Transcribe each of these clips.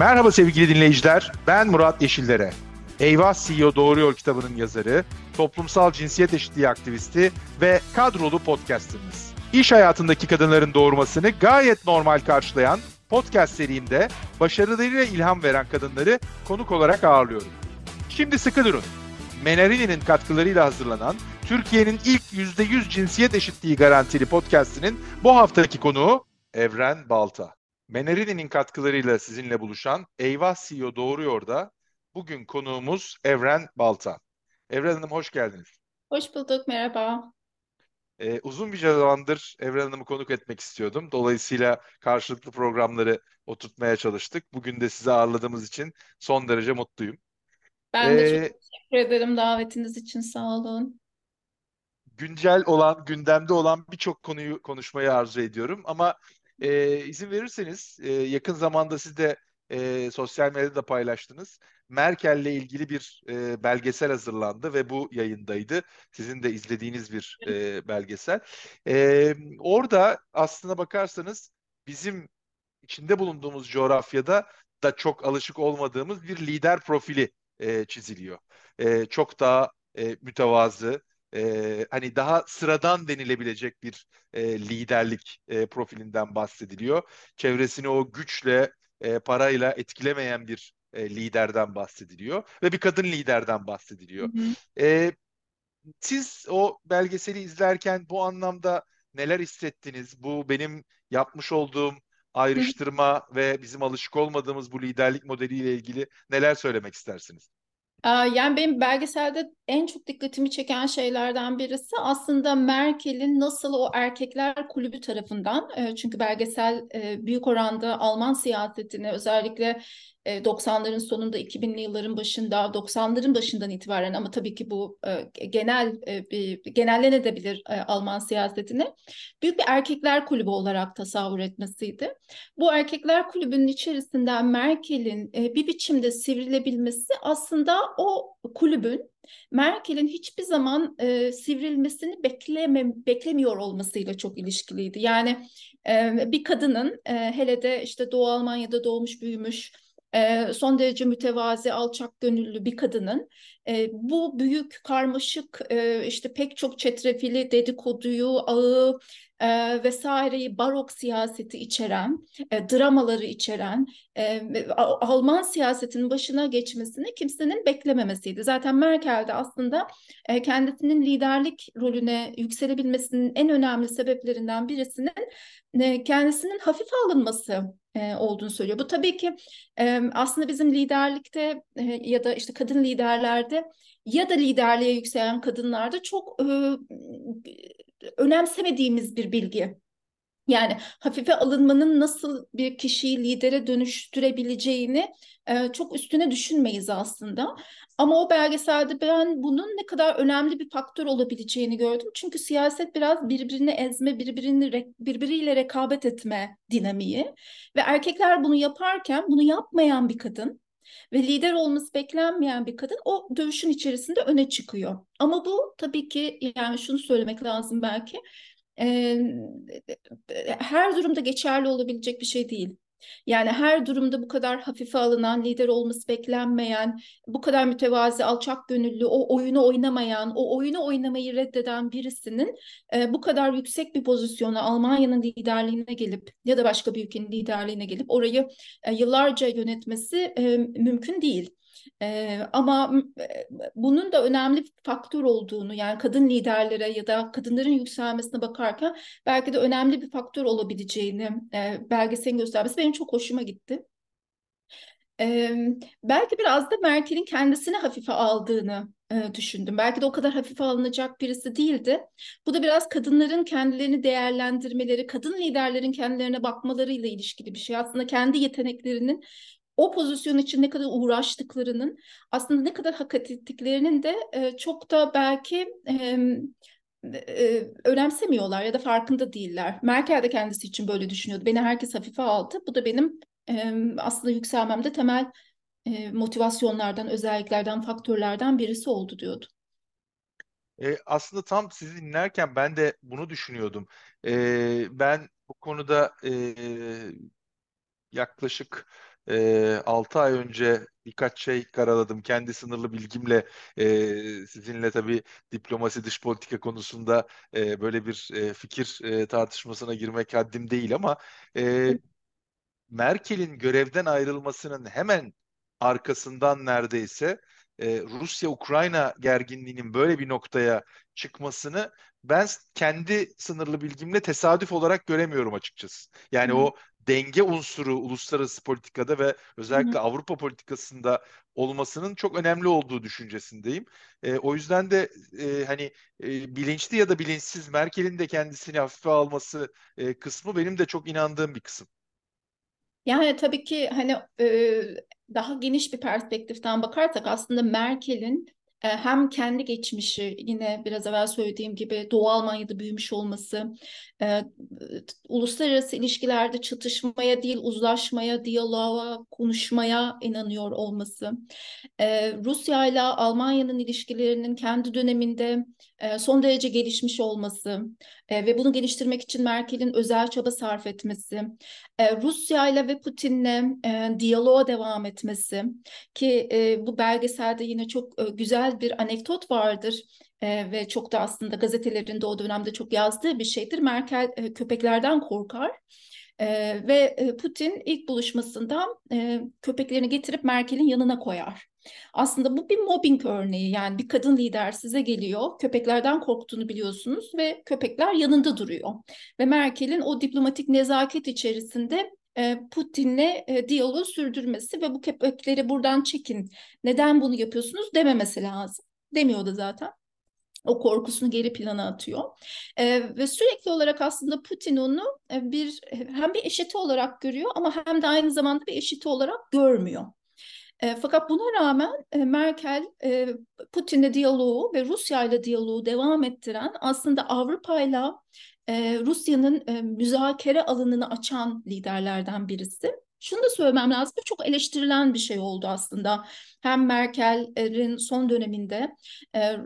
Merhaba sevgili dinleyiciler, ben Murat Yeşillere. Eyvah CEO Doğru Yol kitabının yazarı, toplumsal cinsiyet eşitliği aktivisti ve kadrolu podcasterınız. İş hayatındaki kadınların doğurmasını gayet normal karşılayan podcast serimde başarılarıyla ilham veren kadınları konuk olarak ağırlıyorum. Şimdi sıkı durun. Menarini'nin katkılarıyla hazırlanan Türkiye'nin ilk %100 cinsiyet eşitliği garantili podcastinin bu haftaki konuğu Evren Balta. Menarini'nin katkılarıyla sizinle buluşan Eyvah CEO Doğruyor da bugün konuğumuz Evren Balta. Evren Hanım hoş geldiniz. Hoş bulduk, merhaba. Ee, uzun bir zamandır Evren Hanım'ı konuk etmek istiyordum. Dolayısıyla karşılıklı programları oturtmaya çalıştık. Bugün de sizi ağırladığımız için son derece mutluyum. Ben de çok teşekkür ederim davetiniz için, sağ olun. Güncel olan, gündemde olan birçok konuyu konuşmayı arzu ediyorum. Ama e, izin verirseniz e, yakın zamanda siz de e, sosyal medyada paylaştınız. Merkel'le ilgili bir e, belgesel hazırlandı ve bu yayındaydı. Sizin de izlediğiniz bir e, belgesel. E, orada aslına bakarsanız bizim içinde bulunduğumuz coğrafyada da çok alışık olmadığımız bir lider profili e, çiziliyor. E, çok daha e, mütevazı, e, hani daha sıradan denilebilecek bir e, liderlik e, profilinden bahsediliyor. Çevresini o güçle, e, parayla etkilemeyen bir e, liderden bahsediliyor ve bir kadın liderden bahsediliyor. Hı hı. E, siz o belgeseli izlerken bu anlamda neler hissettiniz? Bu benim yapmış olduğum ayrıştırma hı hı. ve bizim alışık olmadığımız bu liderlik modeliyle ilgili neler söylemek istersiniz? Yani benim belgeselde en çok dikkatimi çeken şeylerden birisi aslında Merkel'in nasıl o erkekler kulübü tarafından çünkü belgesel büyük oranda Alman siyasetini özellikle 90'ların sonunda 2000'li yılların başında 90'ların başından itibaren ama tabii ki bu genel genellenebilir Alman siyasetini büyük bir erkekler kulübü olarak tasavvur etmesiydi. Bu erkekler kulübünün içerisinden Merkel'in bir biçimde sivrilebilmesi aslında o kulübün Merkel'in hiçbir zaman e, sivrilmesini bekleme, beklemiyor olmasıyla çok ilişkiliydi. Yani e, bir kadının e, hele de işte Doğu Almanya'da doğmuş büyümüş son derece mütevazi, alçak gönüllü bir kadının e, bu büyük, karmaşık, e, işte pek çok çetrefili dedikoduyu, ağı e, vesaireyi, barok siyaseti içeren, e, dramaları içeren, e, Alman siyasetinin başına geçmesini kimsenin beklememesiydi. Zaten Merkel de aslında e, kendisinin liderlik rolüne yükselebilmesinin en önemli sebeplerinden birisinin e, kendisinin hafife alınması e, olduğunu söylüyor. Bu tabii ki e, aslında bizim liderlikte e, ya da işte kadın liderlerde ya da liderliğe yükselen kadınlarda çok e, önemsemediğimiz bir bilgi. Yani hafife alınmanın nasıl bir kişiyi lidere dönüştürebileceğini e, çok üstüne düşünmeyiz aslında. Ama o belgeselde ben bunun ne kadar önemli bir faktör olabileceğini gördüm. Çünkü siyaset biraz birbirini ezme, birbirini birbiriyle rekabet etme dinamiği. Ve erkekler bunu yaparken bunu yapmayan bir kadın ve lider olması beklenmeyen bir kadın o dövüşün içerisinde öne çıkıyor. Ama bu tabii ki yani şunu söylemek lazım belki her durumda geçerli olabilecek bir şey değil. Yani her durumda bu kadar hafife alınan, lider olması beklenmeyen, bu kadar mütevazi, alçak gönüllü, o oyunu oynamayan, o oyunu oynamayı reddeden birisinin e, bu kadar yüksek bir pozisyona Almanya'nın liderliğine gelip ya da başka bir ülkenin liderliğine gelip orayı e, yıllarca yönetmesi e, mümkün değil. Ee, ama bunun da önemli bir faktör olduğunu yani kadın liderlere ya da kadınların yükselmesine bakarken belki de önemli bir faktör olabileceğini e, belgeselin göstermesi benim çok hoşuma gitti. Ee, belki biraz da Merkel'in kendisini hafife aldığını e, düşündüm. Belki de o kadar hafife alınacak birisi değildi. Bu da biraz kadınların kendilerini değerlendirmeleri, kadın liderlerin kendilerine bakmalarıyla ilişkili bir şey. Aslında kendi yeteneklerinin o pozisyon için ne kadar uğraştıklarının aslında ne kadar hak ettiklerinin de e, çok da belki e, önemsemiyorlar ya da farkında değiller. Merkel de kendisi için böyle düşünüyordu. Beni herkes hafife aldı. Bu da benim e, aslında yükselmemde temel e, motivasyonlardan, özelliklerden, faktörlerden birisi oldu diyordu. E, aslında tam sizi dinlerken ben de bunu düşünüyordum. E, ben bu konuda e, yaklaşık e, 6 ay önce birkaç şey karaladım. Kendi sınırlı bilgimle e, sizinle tabii diplomasi dış politika konusunda e, böyle bir e, fikir e, tartışmasına girmek haddim değil ama e, Merkel'in görevden ayrılmasının hemen arkasından neredeyse e, Rusya-Ukrayna gerginliğinin böyle bir noktaya çıkmasını ben kendi sınırlı bilgimle tesadüf olarak göremiyorum açıkçası. Yani hı. o denge unsuru uluslararası politikada ve özellikle Hı hı. Avrupa politikasında olmasının çok önemli olduğu düşüncesindeyim. E, o yüzden de e, hani e, bilinçli ya da bilinçsiz Merkel'in de kendisini hafife alması e, kısmı benim de çok inandığım bir kısım. Yani tabii ki hani e, daha geniş bir perspektiften bakarsak aslında Merkel'in hem kendi geçmişi yine biraz evvel söylediğim gibi Doğu Almanya'da büyümüş olması, e, uluslararası ilişkilerde çatışmaya değil uzlaşmaya, diyaloğa, konuşmaya inanıyor olması, e, Rusya ile Almanya'nın ilişkilerinin kendi döneminde e, son derece gelişmiş olması e, ve bunu geliştirmek için Merkel'in özel çaba sarf etmesi, e, Rusya ile ve Putin'le e, diyaloğa devam etmesi ki e, bu belgeselde yine çok e, güzel bir anekdot vardır. E, ve çok da aslında gazetelerinde o dönemde çok yazdığı bir şeydir. Merkel e, köpeklerden korkar. Ee, ve Putin ilk buluşmasında e, köpeklerini getirip Merkel'in yanına koyar. Aslında bu bir mobbing örneği yani bir kadın lider size geliyor köpeklerden korktuğunu biliyorsunuz ve köpekler yanında duruyor. Ve Merkel'in o diplomatik nezaket içerisinde e, Putin'le e, diyaloğu sürdürmesi ve bu köpekleri buradan çekin neden bunu yapıyorsunuz dememesi lazım. Demiyordu zaten o korkusunu geri plana atıyor. E, ve sürekli olarak aslında Putin onu e, bir hem bir eşiti olarak görüyor ama hem de aynı zamanda bir eşiti olarak görmüyor. E, fakat buna rağmen e, Merkel e, Putin'le diyaloğu ve Rusya ile diyaloğu devam ettiren aslında Avrupa ile Rusya'nın e, müzakere alanını açan liderlerden birisi. Şunu da söylemem lazım. Çok eleştirilen bir şey oldu aslında. Hem Merkel'in son döneminde e,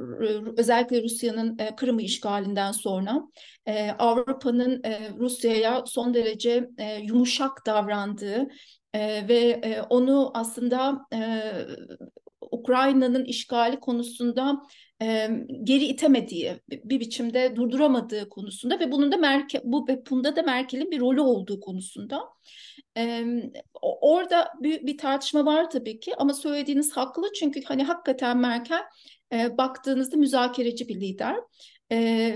özellikle Rusya'nın e, Kırım'ı işgalinden sonra e, Avrupa'nın e, Rusya'ya son derece yumuşak davrandığı ve onu aslında Ukrayna'nın işgali konusunda geri itemediği, bir biçimde durduramadığı konusunda ve bunun da Merkel, bu bunda da Merkel'in bir rolü olduğu konusunda. Orada bir, bir tartışma var tabii ki ama söylediğiniz haklı çünkü hani hakikaten Merkel baktığınızda müzakereci bir lider.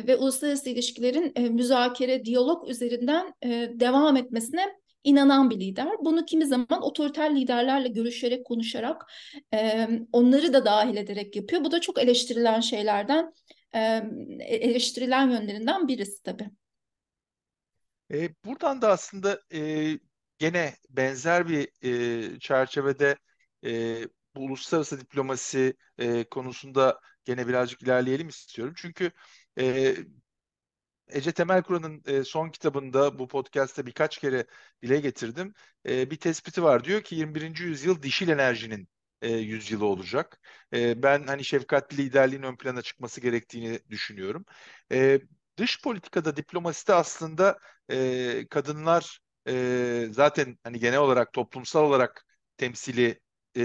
Ve uluslararası ilişkilerin müzakere, diyalog üzerinden devam etmesine inanan bir lider. Bunu kimi zaman otoriter liderlerle görüşerek, konuşarak, e, onları da dahil ederek yapıyor. Bu da çok eleştirilen şeylerden, e, eleştirilen yönlerinden birisi tabii. E, buradan da aslında e, gene benzer bir e, çerçevede e, bu uluslararası diplomasi e, konusunda gene birazcık ilerleyelim istiyorum. Çünkü e, Ece Temel Kur'an'ın e, son kitabında bu podcast'te birkaç kere dile getirdim. E, bir tespiti var. Diyor ki 21. yüzyıl dişil enerjinin e, yüzyılı olacak. E, ben hani şefkatli liderliğin ön plana çıkması gerektiğini düşünüyorum. Dış politikada, diplomaside aslında kadınlar zaten hani genel olarak toplumsal olarak temsili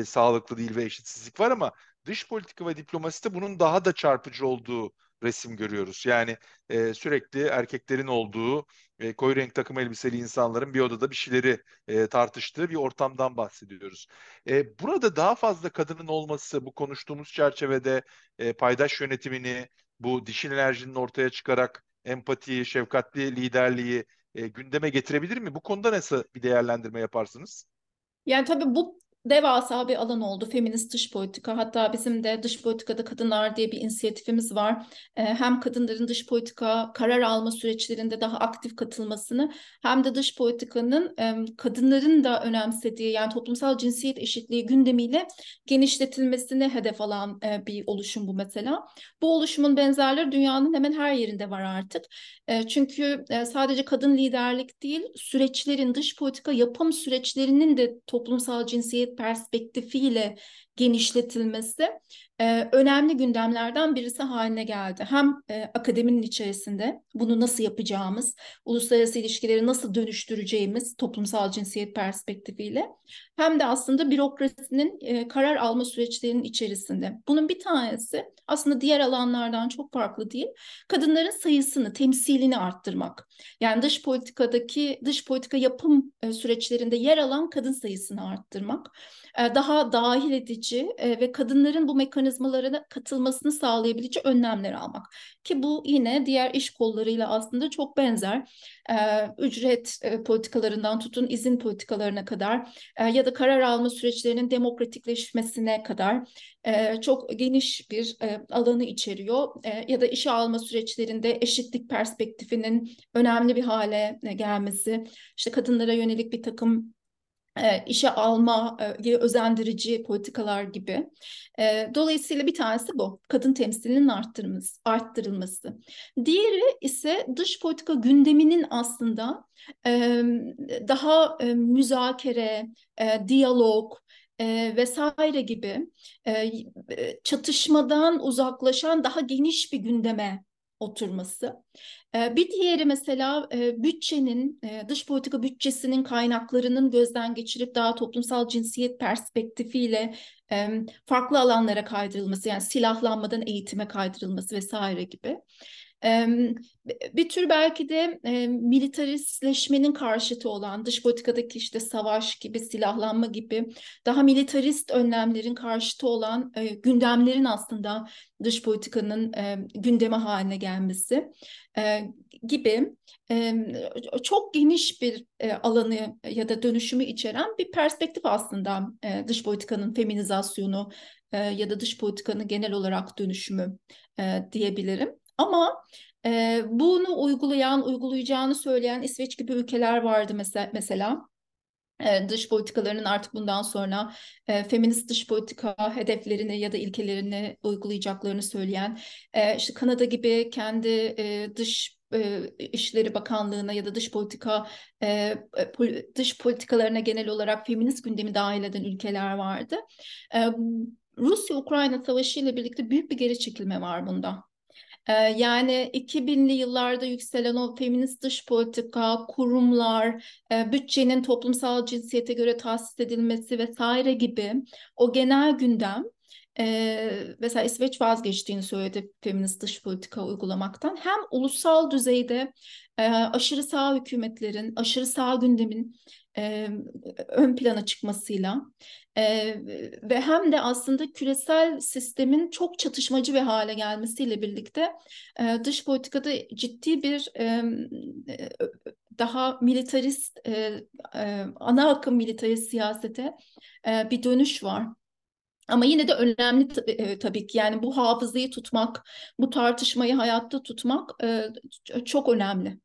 sağlıklı değil ve eşitsizlik var ama dış politika ve diplomaside bunun daha da çarpıcı olduğu resim görüyoruz. Yani e, sürekli erkeklerin olduğu, e, koyu renk takım elbiseli insanların bir odada bir şeyleri e, tartıştığı bir ortamdan bahsediyoruz. E, burada daha fazla kadının olması, bu konuştuğumuz çerçevede e, paydaş yönetimini, bu dişil enerjinin ortaya çıkarak empatiyi, şefkatli liderliği e, gündeme getirebilir mi? Bu konuda nasıl bir değerlendirme yaparsınız? Yani tabii bu devasa bir alan oldu feminist dış politika. Hatta bizim de dış politikada kadınlar diye bir inisiyatifimiz var. Hem kadınların dış politika karar alma süreçlerinde daha aktif katılmasını hem de dış politikanın kadınların da önemsediği yani toplumsal cinsiyet eşitliği gündemiyle genişletilmesini hedef alan bir oluşum bu mesela. Bu oluşumun benzerleri dünyanın hemen her yerinde var artık. Çünkü sadece kadın liderlik değil süreçlerin dış politika yapım süreçlerinin de toplumsal cinsiyet perspektifiyle genişletilmesi e, önemli gündemlerden birisi haline geldi. Hem e, akademinin içerisinde bunu nasıl yapacağımız, uluslararası ilişkileri nasıl dönüştüreceğimiz toplumsal cinsiyet perspektifiyle hem de aslında bürokrasinin e, karar alma süreçlerinin içerisinde. Bunun bir tanesi aslında diğer alanlardan çok farklı değil. Kadınların sayısını, temsilini arttırmak. Yani dış politikadaki dış politika yapım e, süreçlerinde yer alan kadın sayısını arttırmak. E, daha dahil edici e, ve kadınların bu mekanizmalara katılmasını sağlayabilecek önlemler almak. Ki bu yine diğer iş kollarıyla aslında çok benzer. E, ücret politikalarından tutun izin politikalarına kadar ya da karar alma süreçlerinin demokratikleşmesine kadar çok geniş bir alanı içeriyor. Ya da işe alma süreçlerinde eşitlik perspektifinin önemli bir hale gelmesi, işte kadınlara yönelik bir takım e, işe alma, e, özendirici politikalar gibi. E, dolayısıyla bir tanesi bu. Kadın temsilinin arttırılması. arttırılması. Diğeri ise dış politika gündeminin aslında e, daha e, müzakere, e, diyalog, e, vesaire gibi e, çatışmadan uzaklaşan daha geniş bir gündeme oturması. Ee, bir diğeri mesela e, bütçenin, e, dış politika bütçesinin kaynaklarının gözden geçirip daha toplumsal cinsiyet perspektifiyle farklı alanlara kaydırılması, yani silahlanmadan eğitime kaydırılması vesaire gibi. Bir tür belki de militaristleşmenin karşıtı olan dış politikadaki işte savaş gibi, silahlanma gibi daha militarist önlemlerin karşıtı olan gündemlerin aslında dış politikanın gündeme haline gelmesi gibi çok geniş bir alanı ya da dönüşümü içeren bir perspektif aslında dış politikanın feminizasyonu ya da dış politikanın genel olarak dönüşümü diyebilirim. Ama e, bunu uygulayan, uygulayacağını söyleyen İsveç gibi ülkeler vardı mesela. mesela dış politikalarının artık bundan sonra e, feminist dış politika hedeflerini ya da ilkelerini uygulayacaklarını söyleyen e, işte Kanada gibi kendi e, dış e, İşleri Bakanlığı'na ya da dış politika e, dış politikalarına genel olarak feminist gündemi dahil eden ülkeler vardı. E, Rusya-Ukrayna savaşı ile birlikte büyük bir geri çekilme var bunda. Ee, yani 2000'li yıllarda yükselen o feminist dış politika, kurumlar, e, bütçenin toplumsal cinsiyete göre tahsis edilmesi vesaire gibi o genel gündem ee, mesela İsveç vazgeçtiğini söyledi feminist dış politika uygulamaktan. Hem ulusal düzeyde e, aşırı sağ hükümetlerin, aşırı sağ gündemin e, ön plana çıkmasıyla e, ve hem de aslında küresel sistemin çok çatışmacı bir hale gelmesiyle birlikte e, dış politikada ciddi bir e, daha militarist e, e, ana akım militarist siyasete e, bir dönüş var. Ama yine de önemli e, tabii ki yani bu hafızayı tutmak, bu tartışmayı hayatta tutmak e, çok önemli.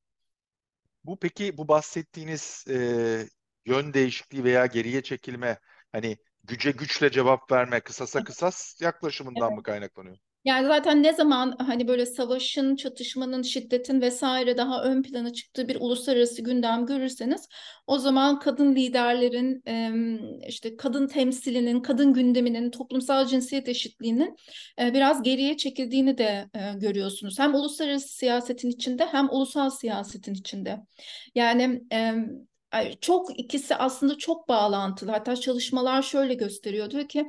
Bu peki bu bahsettiğiniz e, yön değişikliği veya geriye çekilme hani güce güçle cevap verme, kısasa kısas yaklaşımından evet. mı kaynaklanıyor? Yani zaten ne zaman hani böyle savaşın, çatışmanın, şiddetin vesaire daha ön plana çıktığı bir uluslararası gündem görürseniz o zaman kadın liderlerin işte kadın temsilinin, kadın gündeminin, toplumsal cinsiyet eşitliğinin biraz geriye çekildiğini de görüyorsunuz. Hem uluslararası siyasetin içinde hem ulusal siyasetin içinde. Yani çok ikisi aslında çok bağlantılı. Hatta çalışmalar şöyle gösteriyor diyor ki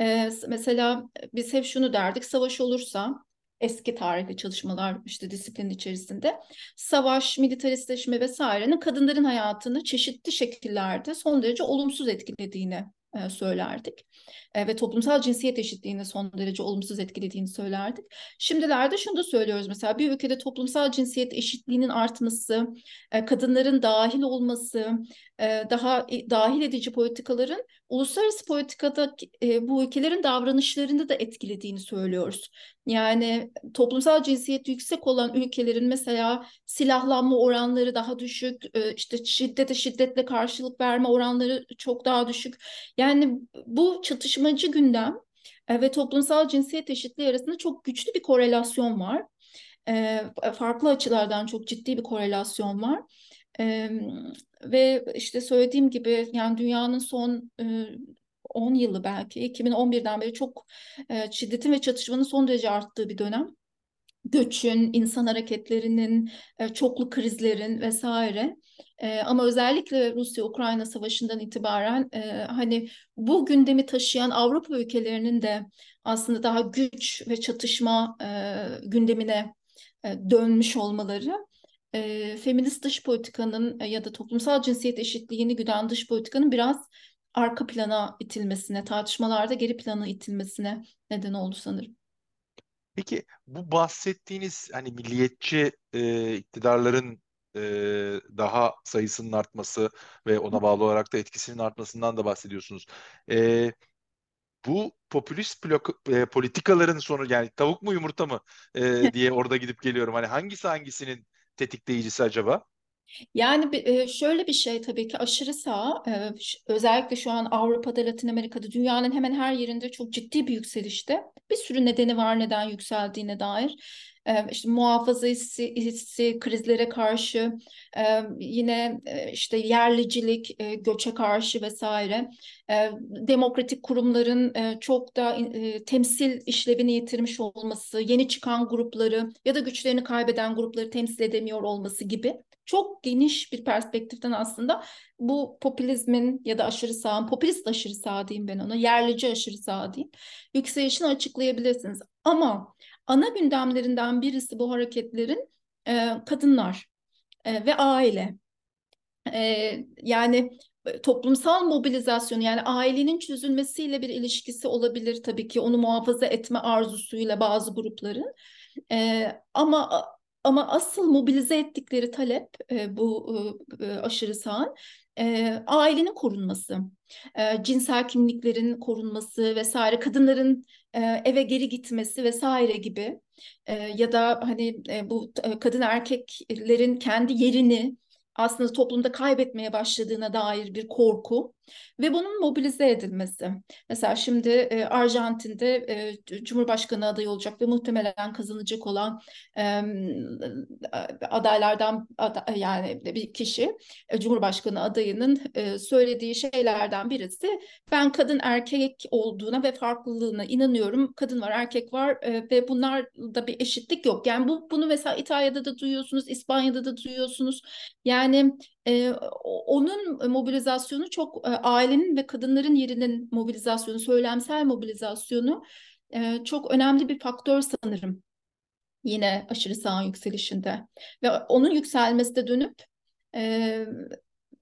e, mesela biz hep şunu derdik savaş olursa eski tarihli çalışmalar işte disiplin içerisinde savaş, militaristleşme vesairenin kadınların hayatını çeşitli şekillerde son derece olumsuz etkilediğini e, söylerdik. E, ve toplumsal cinsiyet eşitliğini son derece olumsuz etkilediğini söylerdik. Şimdilerde şunu da söylüyoruz mesela bir ülkede toplumsal cinsiyet eşitliğinin artması, e, kadınların dahil olması, daha dahil edici politikaların uluslararası politikada e, bu ülkelerin davranışlarını da etkilediğini söylüyoruz. Yani toplumsal cinsiyet yüksek olan ülkelerin mesela silahlanma oranları daha düşük, işte şiddete şiddetle karşılık verme oranları çok daha düşük. Yani bu çatışmacı gündem ve toplumsal cinsiyet eşitliği arasında çok güçlü bir korelasyon var. Farklı açılardan çok ciddi bir korelasyon var. Ve işte söylediğim gibi yani dünyanın son 10 yılı belki 2011'den beri çok e, şiddetin ve çatışmanın son derece arttığı bir dönem göçün, insan hareketlerinin, e, çoklu krizlerin vesaire. E, ama özellikle Rusya-Ukrayna savaşından itibaren e, hani bu gündemi taşıyan Avrupa ülkelerinin de aslında daha güç ve çatışma gündemine dönmüş olmaları feminist dış politikanın ya da toplumsal cinsiyet eşitliğini güden dış politikanın biraz arka plana itilmesine, tartışmalarda geri plana itilmesine neden oldu sanırım. Peki bu bahsettiğiniz hani milliyetçi e, iktidarların e, daha sayısının artması ve ona bağlı olarak da etkisinin artmasından da bahsediyorsunuz. E, bu popülist blok, e, politikaların sonu yani tavuk mu yumurta mı e, diye orada gidip geliyorum. Hani hangisi hangisinin tetikleyicisi acaba? Yani e, şöyle bir şey tabii ki aşırı sağ e, özellikle şu an Avrupa'da, Latin Amerika'da dünyanın hemen her yerinde çok ciddi bir yükselişte. Bir sürü nedeni var neden yükseldiğine dair. İşte muhafaza hissi, hissi krizlere karşı, yine işte yerlicilik, göçe karşı vesaire. Demokratik kurumların çok da temsil işlevini yitirmiş olması, yeni çıkan grupları ya da güçlerini kaybeden grupları temsil edemiyor olması gibi çok geniş bir perspektiften aslında bu popülizmin ya da aşırı sağ, popülist aşırı sağ diyeyim ben ona, yerlici aşırı sağ diyeyim, yükselişini açıklayabilirsiniz. Ama ana gündemlerinden birisi bu hareketlerin e, kadınlar e, ve aile. E, yani toplumsal mobilizasyonu yani ailenin çözülmesiyle bir ilişkisi olabilir tabii ki onu muhafaza etme arzusuyla bazı grupların. E, ama ama asıl mobilize ettikleri talep e, bu e, e, aşırı sağın e, ailenin korunması, e, cinsel kimliklerin korunması vesaire, kadınların e, eve geri gitmesi vesaire gibi e, ya da hani e, bu e, kadın erkeklerin kendi yerini aslında toplumda kaybetmeye başladığına dair bir korku ve bunun mobilize edilmesi. Mesela şimdi e, Arjantin'de e, Cumhurbaşkanı adayı olacak ve muhtemelen kazanacak olan e, adaylardan ada, yani bir kişi e, Cumhurbaşkanı adayının e, söylediği şeylerden birisi ben kadın erkek olduğuna ve farklılığına inanıyorum. Kadın var, erkek var e, ve bunlarda bir eşitlik yok. Yani bu bunu mesela İtalya'da da duyuyorsunuz, İspanya'da da duyuyorsunuz. Yani e, onun mobilizasyonu çok e, ailenin ve kadınların yerinin mobilizasyonu, söylemsel mobilizasyonu e, çok önemli bir faktör sanırım. Yine aşırı sağ yükselişinde ve onun yükselmesi de dönüp e,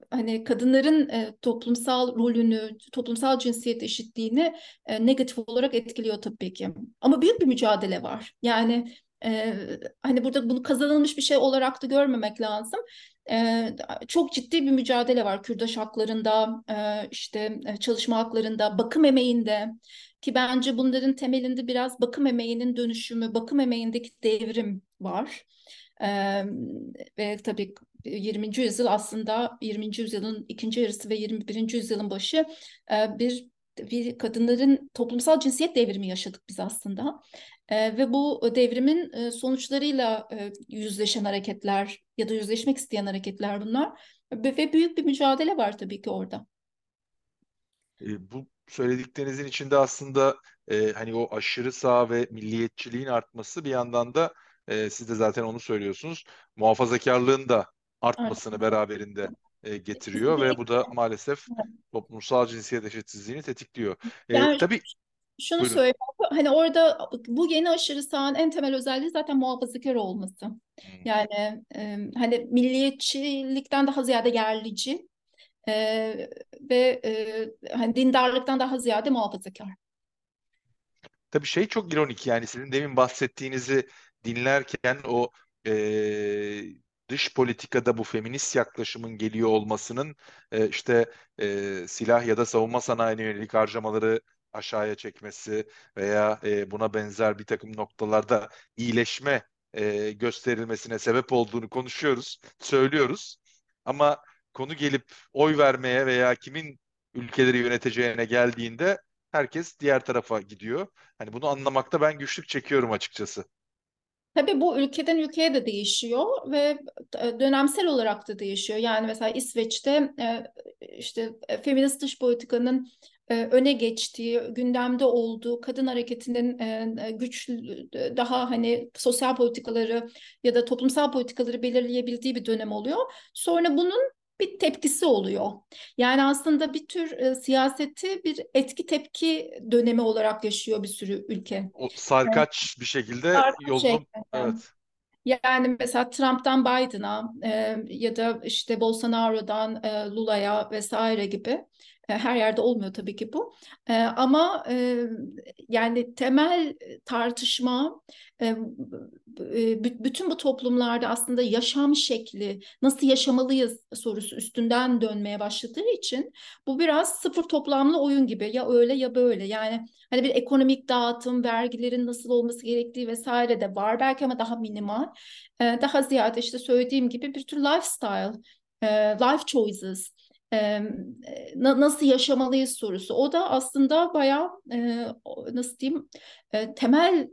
hani kadınların e, toplumsal rolünü, toplumsal cinsiyet eşitliğini e, negatif olarak etkiliyor tabii ki. Ama büyük bir mücadele var. Yani e, hani burada bunu kazanılmış bir şey olarak da görmemek lazım e, çok ciddi bir mücadele var Kürdaş haklarında, e, işte çalışma haklarında, bakım emeğinde ki bence bunların temelinde biraz bakım emeğinin dönüşümü, bakım emeğindeki devrim var. E, ve tabii 20. yüzyıl aslında 20. yüzyılın ikinci yarısı ve 21. yüzyılın başı bir bir kadınların toplumsal cinsiyet devrimi yaşadık biz aslında. E, ve bu devrimin e, sonuçlarıyla e, yüzleşen hareketler ya da yüzleşmek isteyen hareketler bunlar. Ve, ve büyük bir mücadele var tabii ki orada. E, bu söylediklerinizin içinde aslında e, hani o aşırı sağ ve milliyetçiliğin artması bir yandan da e, siz de zaten onu söylüyorsunuz. Muhafazakarlığın da artmasını evet. beraberinde e, getiriyor ve bu da maalesef toplumsal cinsiyet eşitsizliğini tetikliyor. E, yani, tabii şunu Buyurun. söyleyeyim. Hani orada bu yeni aşırı sağın en temel özelliği zaten muhafazakar olması. Hmm. Yani e, hani milliyetçilikten daha ziyade yerlici e, ve e, hani dindarlıktan daha ziyade muhafazakar. Tabii şey çok ironik yani sizin demin bahsettiğinizi dinlerken o e, dış politikada bu feminist yaklaşımın geliyor olmasının e, işte e, silah ya da savunma sanayine yönelik harcamaları aşağıya çekmesi veya e, buna benzer bir takım noktalarda iyileşme e, gösterilmesine sebep olduğunu konuşuyoruz, söylüyoruz. Ama konu gelip oy vermeye veya kimin ülkeleri yöneteceğine geldiğinde herkes diğer tarafa gidiyor. Hani bunu anlamakta ben güçlük çekiyorum açıkçası. Tabii bu ülkeden ülkeye de değişiyor ve e, dönemsel olarak da değişiyor. Yani mesela İsveç'te e, işte e, feminist dış politikanın öne geçtiği, gündemde olduğu, kadın hareketinin güçlü, daha hani sosyal politikaları ya da toplumsal politikaları belirleyebildiği bir dönem oluyor. Sonra bunun bir tepkisi oluyor. Yani aslında bir tür e, siyaseti bir etki tepki dönemi olarak yaşıyor bir sürü ülke. O sarkaç bir şekilde Sarkaç şeklinde. evet. Yani mesela Trump'tan Biden'a e, ya da işte Bolsonaro'dan e, Lula'ya vesaire gibi her yerde olmuyor tabii ki bu. Ama yani temel tartışma bütün bu toplumlarda aslında yaşam şekli, nasıl yaşamalıyız sorusu üstünden dönmeye başladığı için bu biraz sıfır toplamlı oyun gibi. Ya öyle ya böyle. Yani hani bir ekonomik dağıtım, vergilerin nasıl olması gerektiği vesaire de var belki ama daha minimal. Daha ziyade işte söylediğim gibi bir tür lifestyle, life choices nasıl yaşamalıyız sorusu. O da aslında bayağı nasıl diyeyim temel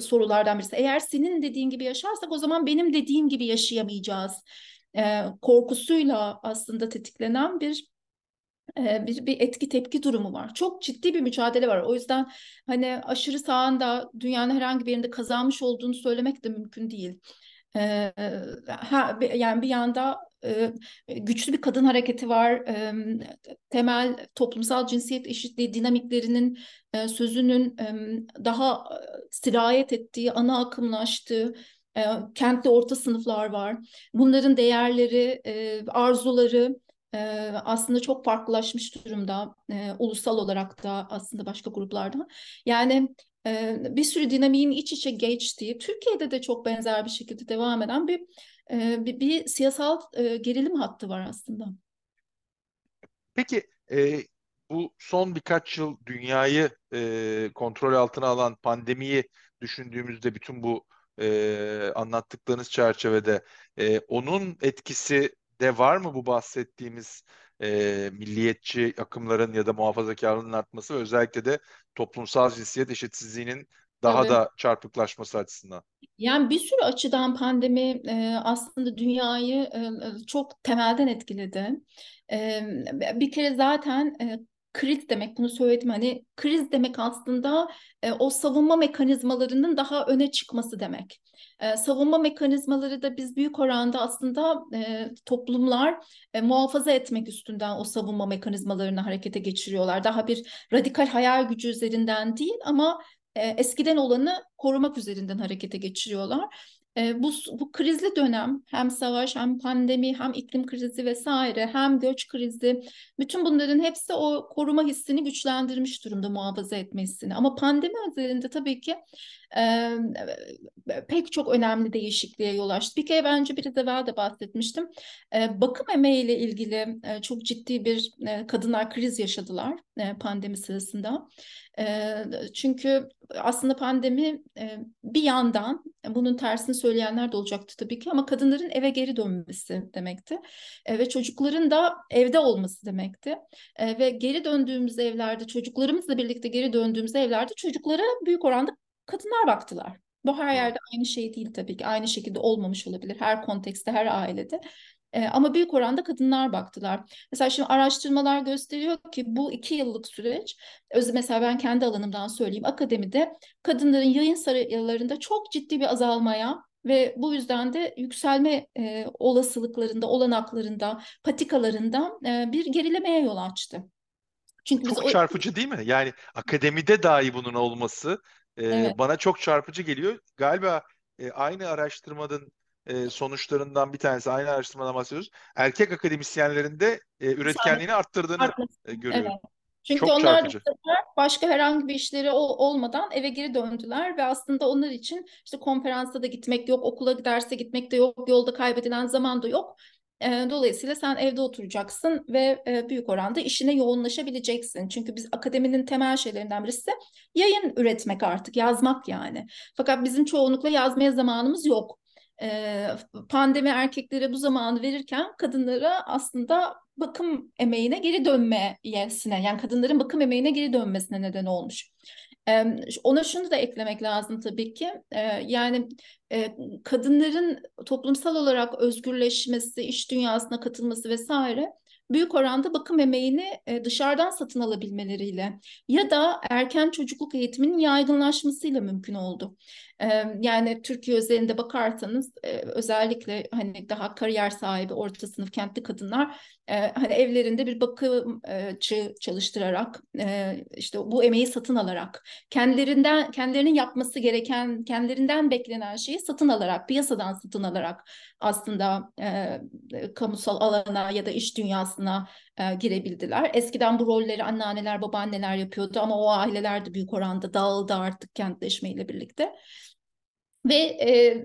sorulardan birisi. Eğer senin dediğin gibi yaşarsak o zaman benim dediğim gibi yaşayamayacağız. Korkusuyla aslında tetiklenen bir bir, bir etki tepki durumu var. Çok ciddi bir mücadele var. O yüzden hani aşırı sağında dünyanın herhangi bir yerinde kazanmış olduğunu söylemek de mümkün değil. Ee, ha, yani bir yanda güçlü bir kadın hareketi var. Temel toplumsal cinsiyet eşitliği dinamiklerinin sözünün daha sirayet ettiği, ana akımlaştığı e, kentli orta sınıflar var. Bunların değerleri, arzuları aslında çok farklılaşmış durumda. Ulusal olarak da aslında başka gruplarda. Yani bir sürü dinamiğin iç içe geçtiği, Türkiye'de de çok benzer bir şekilde devam eden bir bir, bir siyasal gerilim hattı var aslında. Peki e, bu son birkaç yıl dünyayı e, kontrol altına alan pandemiyi düşündüğümüzde bütün bu e, anlattıklarınız çerçevede e, onun etkisi de var mı bu bahsettiğimiz e, milliyetçi akımların ya da muhafazakarlığın artması ve özellikle de toplumsal cinsiyet eşitsizliğinin daha Tabii. da çarpıklaşması açısından. Yani bir sürü açıdan pandemi e, aslında dünyayı e, çok temelden etkiledi. E, bir kere zaten e, kriz demek bunu söyledim hani kriz demek aslında e, o savunma mekanizmalarının daha öne çıkması demek. E, savunma mekanizmaları da biz büyük oranda aslında e, toplumlar e, muhafaza etmek üstünden o savunma mekanizmalarını harekete geçiriyorlar. Daha bir radikal hayal gücü üzerinden değil ama e, eskiden olanı korumak üzerinden harekete geçiriyorlar. E, bu, bu krizli dönem hem savaş hem pandemi hem iklim krizi vesaire hem göç krizi bütün bunların hepsi o koruma hissini güçlendirmiş durumda muhafaza etme hissini. Ama pandemi özelinde tabii ki e, pek çok önemli değişikliğe yol açtı. Bir kere bence biraz evvel de bahsetmiştim. E, bakım emeğiyle ilgili e, çok ciddi bir e, kadınlar kriz yaşadılar e, pandemi sırasında. E, çünkü aslında pandemi e, bir yandan bunun tersini söyleyenler de olacaktı tabii ki ama kadınların eve geri dönmesi demekti. E, ve çocukların da evde olması demekti. E, ve geri döndüğümüz evlerde çocuklarımızla birlikte geri döndüğümüz evlerde çocuklara büyük oranda kadınlar baktılar. Bu her yerde aynı şey değil tabii ki. Aynı şekilde olmamış olabilir. Her kontekste, her ailede. E, ama büyük oranda kadınlar baktılar. Mesela şimdi araştırmalar gösteriyor ki bu iki yıllık süreç, öz mesela ben kendi alanımdan söyleyeyim, akademide kadınların yayın sayılarında çok ciddi bir azalmaya ve bu yüzden de yükselme e, olasılıklarında, olanaklarında, patikalarında e, bir gerilemeye yol açtı. Çünkü çok biz çarpıcı değil mi? Yani akademide dahi bunun olması e, evet. bana çok çarpıcı geliyor. Galiba e, aynı araştırmanın e, sonuçlarından bir tanesi, aynı araştırmadan bahsediyoruz. Erkek akademisyenlerin de e, üretkenliğini arttırdığını e, görüyorum. Evet. Çünkü Çok onlar da başka herhangi bir işleri olmadan eve geri döndüler ve aslında onlar için işte konferansa da gitmek yok, okula derse gitmek de yok, yolda kaybedilen zaman da yok. Dolayısıyla sen evde oturacaksın ve büyük oranda işine yoğunlaşabileceksin. Çünkü biz akademinin temel şeylerinden birisi yayın üretmek artık, yazmak yani. Fakat bizim çoğunlukla yazmaya zamanımız yok. Pandemi erkeklere bu zamanı verirken kadınlara aslında bakım emeğine geri dönmesine yani kadınların bakım emeğine geri dönmesine neden olmuş. Ona şunu da eklemek lazım tabii ki. Yani kadınların toplumsal olarak özgürleşmesi, iş dünyasına katılması vesaire büyük oranda bakım emeğini dışarıdan satın alabilmeleriyle ya da erken çocukluk eğitiminin yaygınlaşmasıyla mümkün oldu. Yani Türkiye özelinde bakarsanız özellikle hani daha kariyer sahibi orta sınıf kentli kadınlar hani evlerinde bir bakımcı çalıştırarak işte bu emeği satın alarak kendilerinden kendilerinin yapması gereken kendilerinden beklenen şeyi satın alarak piyasadan satın alarak aslında kamusal alana ya da iş dünyasına girebildiler. Eskiden bu rolleri anneanneler babaanneler yapıyordu ama o aileler de büyük oranda dağıldı artık kentleşmeyle birlikte. Ve e,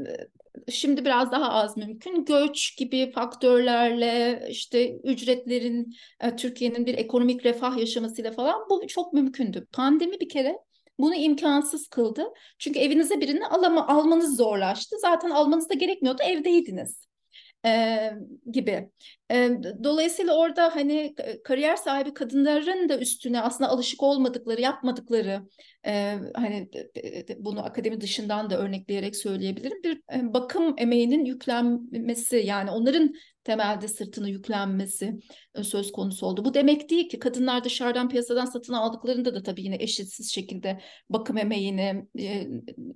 şimdi biraz daha az mümkün. Göç gibi faktörlerle işte ücretlerin e, Türkiye'nin bir ekonomik refah yaşamasıyla falan bu çok mümkündü. Pandemi bir kere bunu imkansız kıldı. Çünkü evinize birini alama, almanız zorlaştı. Zaten almanız da gerekmiyordu, evdeydiniz e, gibi. E, dolayısıyla orada hani kariyer sahibi kadınların da üstüne aslında alışık olmadıkları, yapmadıkları e, hani bunu akademi dışından da örnekleyerek söyleyebilirim. Bir e, bakım emeğinin yüklenmesi yani onların temelde sırtını yüklenmesi e, söz konusu oldu. Bu demek değil ki kadınlar dışarıdan piyasadan satın aldıklarında da tabii yine eşitsiz şekilde bakım emeğini e,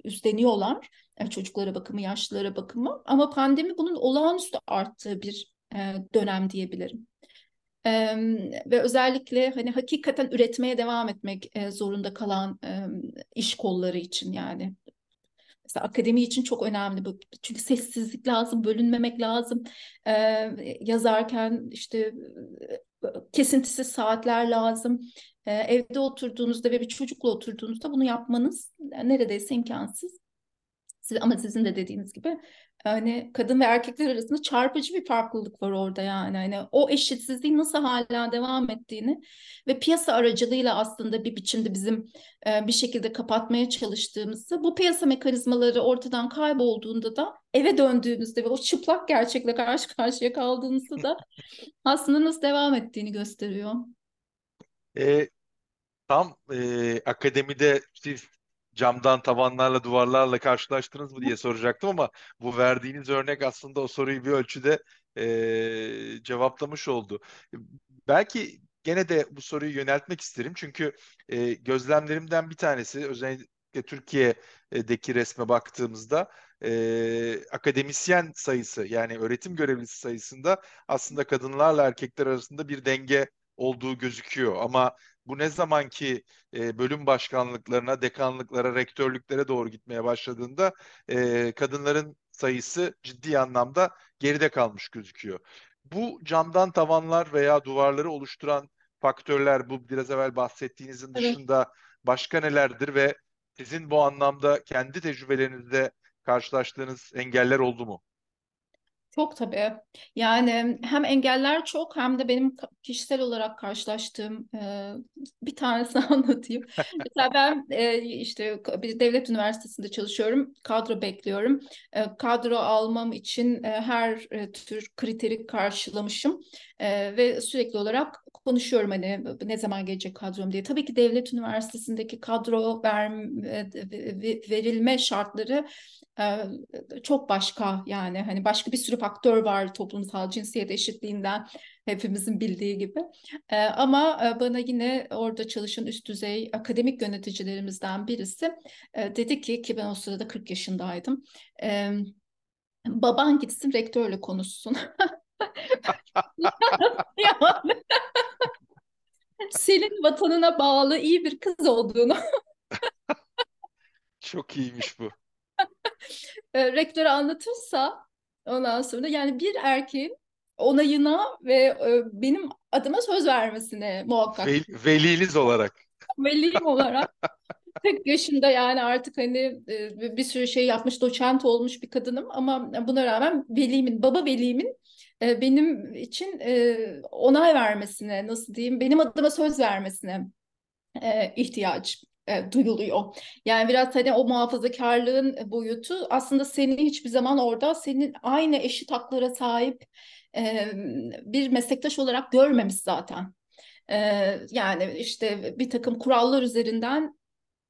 üstleniyorlar. Yani çocuklara bakımı, yaşlılara bakımı. Ama pandemi bunun olağanüstü arttığı bir e, dönem diyebilirim. E, ve özellikle hani hakikaten üretmeye devam etmek e, zorunda kalan e, iş kolları için yani Mesela akademi için çok önemli bu. Çünkü sessizlik lazım, bölünmemek lazım. Ee, yazarken işte kesintisiz saatler lazım. Ee, evde oturduğunuzda ve bir çocukla oturduğunuzda bunu yapmanız neredeyse imkansız. Ama sizin de dediğiniz gibi hani kadın ve erkekler arasında çarpıcı bir farklılık var orada yani. Hani o eşitsizliğin nasıl hala devam ettiğini ve piyasa aracılığıyla aslında bir biçimde bizim e, bir şekilde kapatmaya çalıştığımızı bu piyasa mekanizmaları ortadan kaybolduğunda da eve döndüğünüzde ve o çıplak gerçekle karşı karşıya kaldığınızda da aslında nasıl devam ettiğini gösteriyor. E, tam e, akademide siz camdan tavanlarla duvarlarla karşılaştınız mı diye soracaktım ama bu verdiğiniz örnek aslında o soruyu bir ölçüde e, cevaplamış oldu. Belki gene de bu soruyu yöneltmek isterim çünkü e, gözlemlerimden bir tanesi özellikle Türkiye'deki resme baktığımızda e, akademisyen sayısı yani öğretim görevlisi sayısında aslında kadınlarla erkekler arasında bir denge olduğu gözüküyor ama bu ne zaman ki e, bölüm başkanlıklarına, dekanlıklara, rektörlüklere doğru gitmeye başladığında e, kadınların sayısı ciddi anlamda geride kalmış gözüküyor. Bu camdan tavanlar veya duvarları oluşturan faktörler bu biraz evvel bahsettiğinizin evet. dışında başka nelerdir ve sizin bu anlamda kendi tecrübelerinizde karşılaştığınız engeller oldu mu? Çok tabii. Yani hem engeller çok hem de benim kişisel olarak karşılaştığım e, bir tanesini anlatayım. Mesela ben e, işte bir devlet üniversitesinde çalışıyorum. Kadro bekliyorum. E, kadro almam için e, her e, tür kriteri karşılamışım. E, ve sürekli olarak konuşuyorum hani ne zaman gelecek kadrom diye. Tabii ki devlet üniversitesindeki kadro ver, verilme şartları çok başka yani hani başka bir sürü faktör var toplumsal cinsiyet eşitliğinden hepimizin bildiği gibi. Ama bana yine orada çalışan üst düzey akademik yöneticilerimizden birisi dedi ki ki ben o sırada 40 yaşındaydım. Baban gitsin rektörle konuşsun. yani, senin vatanına bağlı iyi bir kız olduğunu. Çok iyiymiş bu. e, rektöre anlatırsa ondan sonra yani bir erkeğin onayına ve e, benim adıma söz vermesine muhakkak. Vel, veliniz olarak. Velim olarak. 40 yaşında yani artık hani e, bir sürü şey yapmış, doçent olmuş bir kadınım ama buna rağmen velimin, baba velimin e, benim için e, onay vermesine, nasıl diyeyim, benim adıma söz vermesine e, ihtiyaç e, duyuluyor. Yani biraz hani o muhafazakarlığın boyutu aslında seni hiçbir zaman orada senin aynı eşit haklara sahip bir meslektaş olarak görmemiş zaten. Yani işte bir takım kurallar üzerinden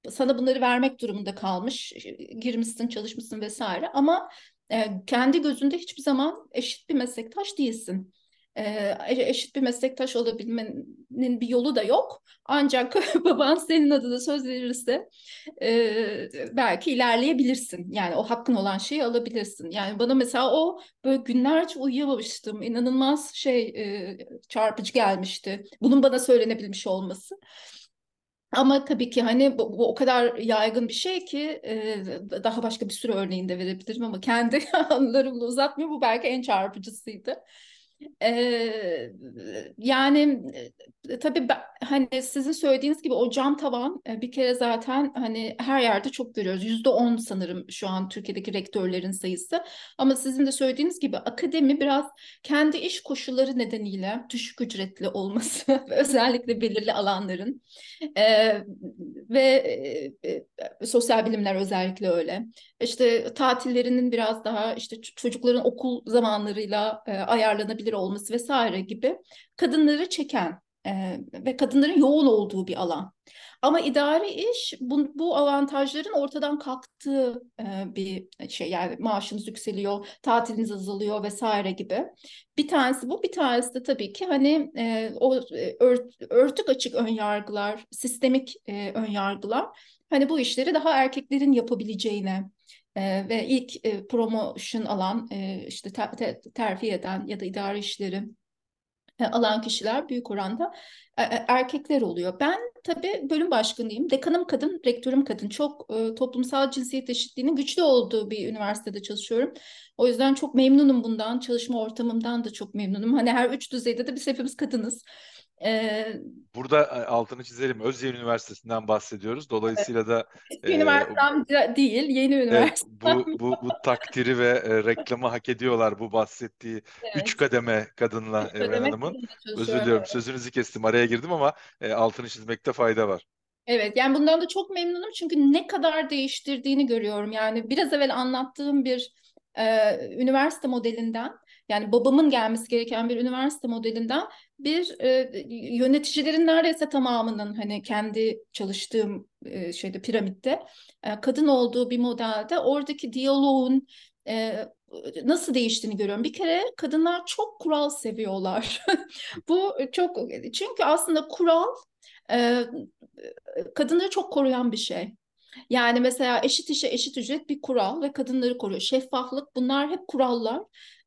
sana bunları vermek durumunda kalmış, girmişsin, çalışmışsın vesaire ama e, kendi gözünde hiçbir zaman eşit bir meslektaş değilsin. E, eşit bir meslektaş olabilmenin bir yolu da yok. Ancak baban senin adına söz verirse e, belki ilerleyebilirsin. Yani o hakkın olan şeyi alabilirsin. Yani bana mesela o böyle günlerce uyuyamamıştım. İnanılmaz şey e, çarpıcı gelmişti. Bunun bana söylenebilmiş olması. Ama tabii ki hani bu, bu o kadar yaygın bir şey ki e, daha başka bir sürü örneğini de verebilirim ama kendi anılarımla uzatmıyor. Bu belki en çarpıcısıydı. Yani e, tabii ben, hani sizin söylediğiniz gibi o cam tavan e, bir kere zaten hani her yerde çok görüyoruz. Yüzde on sanırım şu an Türkiye'deki rektörlerin sayısı. Ama sizin de söylediğiniz gibi akademi biraz kendi iş koşulları nedeniyle düşük ücretli olması özellikle belirli alanların e, ve e, e, sosyal bilimler özellikle öyle. İşte tatillerinin biraz daha işte çocukların okul zamanlarıyla e, ayarlanabilir olması vesaire gibi kadınları çeken e, ve kadınların yoğun olduğu bir alan. Ama idari iş bu, bu avantajların ortadan kalktığı e, bir şey yani maaşınız yükseliyor, tatiliniz azalıyor vesaire gibi. Bir tanesi bu, bir tanesi de tabii ki hani e, o e, ört, örtük açık ön yargılar, sistemik e, ön yargılar hani bu işleri daha erkeklerin yapabileceğine e, ve ilk e, promotion alan e, işte ter, ter, terfi eden ya da idari işleri e, alan kişiler büyük oranda e, e, erkekler oluyor. Ben tabii bölüm başkanıyım. Dekanım kadın, rektörüm kadın. Çok e, toplumsal cinsiyet eşitliğinin güçlü olduğu bir üniversitede çalışıyorum. O yüzden çok memnunum bundan. Çalışma ortamımdan da çok memnunum. Hani her üç düzeyde de biz hepimiz kadınız. Ee, Burada e, altını çizelim. Özyeğin Üniversitesi'nden bahsediyoruz. Dolayısıyla da e, üniversitem değil, yeni üniversite. Evet, bu, bu, bu takdiri ve e, reklamı hak ediyorlar bu bahsettiği evet. üç kademe kadınla üç Evren Hanım'ın. Özür diliyorum evet. sözünüzü kestim araya girdim ama e, altını çizmekte fayda var. Evet yani bundan da çok memnunum çünkü ne kadar değiştirdiğini görüyorum. Yani biraz evvel anlattığım bir e, üniversite modelinden yani babamın gelmesi gereken bir üniversite modelinden bir e, yöneticilerin neredeyse tamamının hani kendi çalıştığım e, şeyde piramitte e, kadın olduğu bir modelde oradaki diyaloğun e, nasıl değiştiğini görüyorum. Bir kere kadınlar çok kural seviyorlar. Bu çok çünkü aslında kural e, kadınları çok koruyan bir şey. Yani mesela eşit işe eşit ücret bir kural ve kadınları koruyor. Şeffaflık bunlar hep kurallar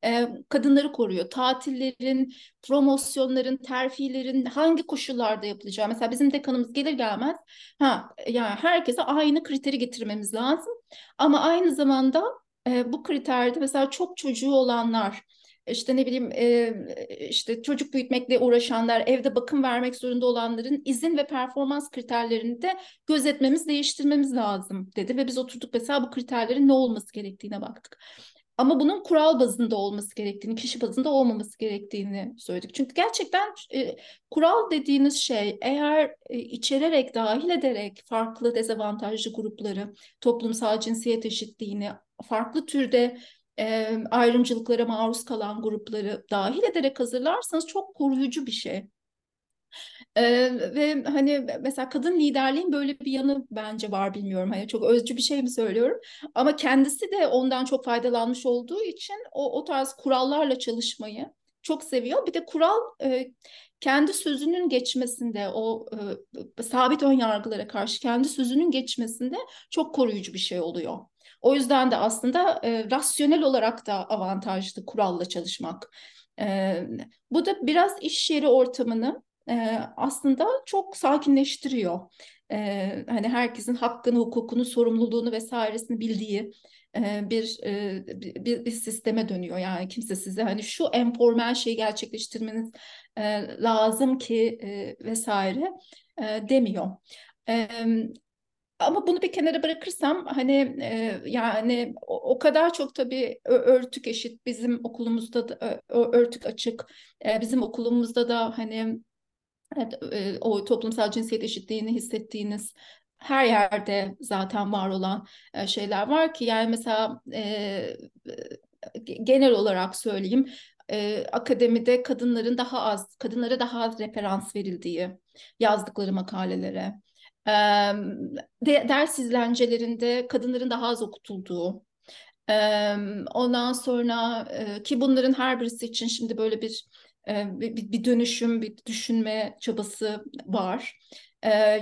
e, kadınları koruyor. Tatillerin, promosyonların, terfilerin hangi koşullarda yapılacağı. Mesela bizim dekanımız gelir gelmez ha yani herkese aynı kriteri getirmemiz lazım. Ama aynı zamanda e, bu kriterde mesela çok çocuğu olanlar işte ne bileyim e, işte çocuk büyütmekle uğraşanlar, evde bakım vermek zorunda olanların izin ve performans kriterlerini de gözetmemiz, değiştirmemiz lazım dedi ve biz oturduk mesela bu kriterlerin ne olması gerektiğine baktık. Ama bunun kural bazında olması gerektiğini, kişi bazında olmaması gerektiğini söyledik. Çünkü gerçekten e, kural dediğiniz şey eğer e, içererek, dahil ederek farklı dezavantajlı grupları, toplumsal cinsiyet eşitliğini, farklı türde e, ayrımcılıklara maruz kalan grupları dahil ederek hazırlarsanız çok koruyucu bir şey. Ee, ve hani mesela kadın liderliğin böyle bir yanı bence var bilmiyorum. Hani çok özcü bir şey mi söylüyorum? Ama kendisi de ondan çok faydalanmış olduğu için o, o tarz kurallarla çalışmayı çok seviyor. Bir de kural e, kendi sözünün geçmesinde o e, sabit ön yargılara karşı kendi sözünün geçmesinde çok koruyucu bir şey oluyor. O yüzden de aslında e, rasyonel olarak da avantajlı kuralla çalışmak. E, bu da biraz iş yeri ortamını e, aslında çok sakinleştiriyor. E, hani herkesin hakkını, hukukunu, sorumluluğunu vesairesini bildiği e, bir, e, bir bir sisteme dönüyor. Yani kimse size hani şu enformel şeyi gerçekleştirmeniz e, lazım ki vesaire demiyor. E, ama bunu bir kenara bırakırsam hani e, yani o, o kadar çok tabii örtük eşit bizim okulumuzda da örtük açık. E, bizim okulumuzda da hani e, o toplumsal cinsiyet eşitliğini hissettiğiniz her yerde zaten var olan e, şeyler var ki yani mesela e, genel olarak söyleyeyim akademide kadınların daha az kadınlara daha az referans verildiği yazdıkları makalelere de, ders izlencelerinde kadınların daha az okutulduğu, ondan sonra ki bunların her birisi için şimdi böyle bir bir, dönüşüm, bir düşünme çabası var.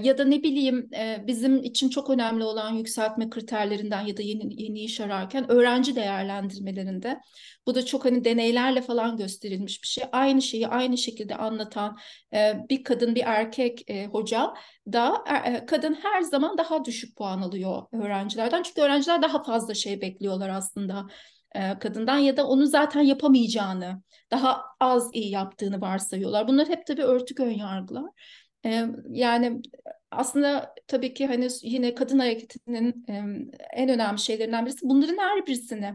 Ya da ne bileyim bizim için çok önemli olan yükseltme kriterlerinden ya da yeni, yeni iş ararken öğrenci değerlendirmelerinde bu da çok hani deneylerle falan gösterilmiş bir şey. Aynı şeyi aynı şekilde anlatan bir kadın bir erkek hoca da kadın her zaman daha düşük puan alıyor öğrencilerden. Çünkü öğrenciler daha fazla şey bekliyorlar aslında e, kadından ya da onu zaten yapamayacağını, daha az iyi yaptığını varsayıyorlar. Bunlar hep tabii örtük ön yargılar. E, yani aslında tabii ki hani yine kadın hareketinin e, en önemli şeylerinden birisi bunların her birisini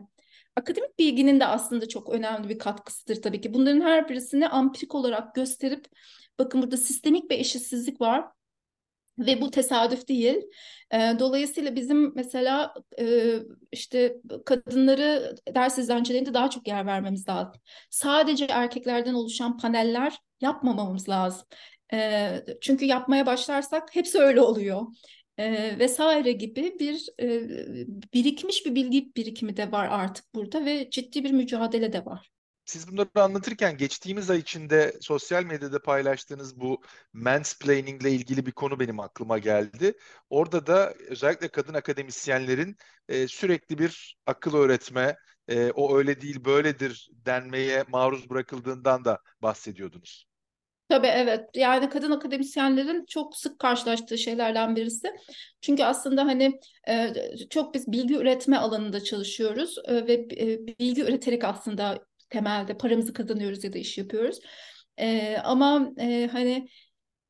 akademik bilginin de aslında çok önemli bir katkısıdır tabii ki. Bunların her birisini ampirik olarak gösterip bakın burada sistemik bir eşitsizlik var ve bu tesadüf değil. Dolayısıyla bizim mesela işte kadınları ders izlencelerinde daha çok yer vermemiz lazım. Sadece erkeklerden oluşan paneller yapmamamız lazım. Çünkü yapmaya başlarsak hepsi öyle oluyor. Vesaire gibi bir birikmiş bir bilgi birikimi de var artık burada ve ciddi bir mücadele de var. Siz bunları anlatırken geçtiğimiz ay içinde sosyal medyada paylaştığınız bu mansplaining ile ilgili bir konu benim aklıma geldi. Orada da özellikle kadın akademisyenlerin e, sürekli bir akıl öğretme, e, o öyle değil böyledir denmeye maruz bırakıldığından da bahsediyordunuz. Tabii evet. Yani kadın akademisyenlerin çok sık karşılaştığı şeylerden birisi. Çünkü aslında hani e, çok biz bilgi üretme alanında çalışıyoruz e, ve e, bilgi üreterek aslında temelde paramızı kazanıyoruz ya da iş yapıyoruz. E, ama e, hani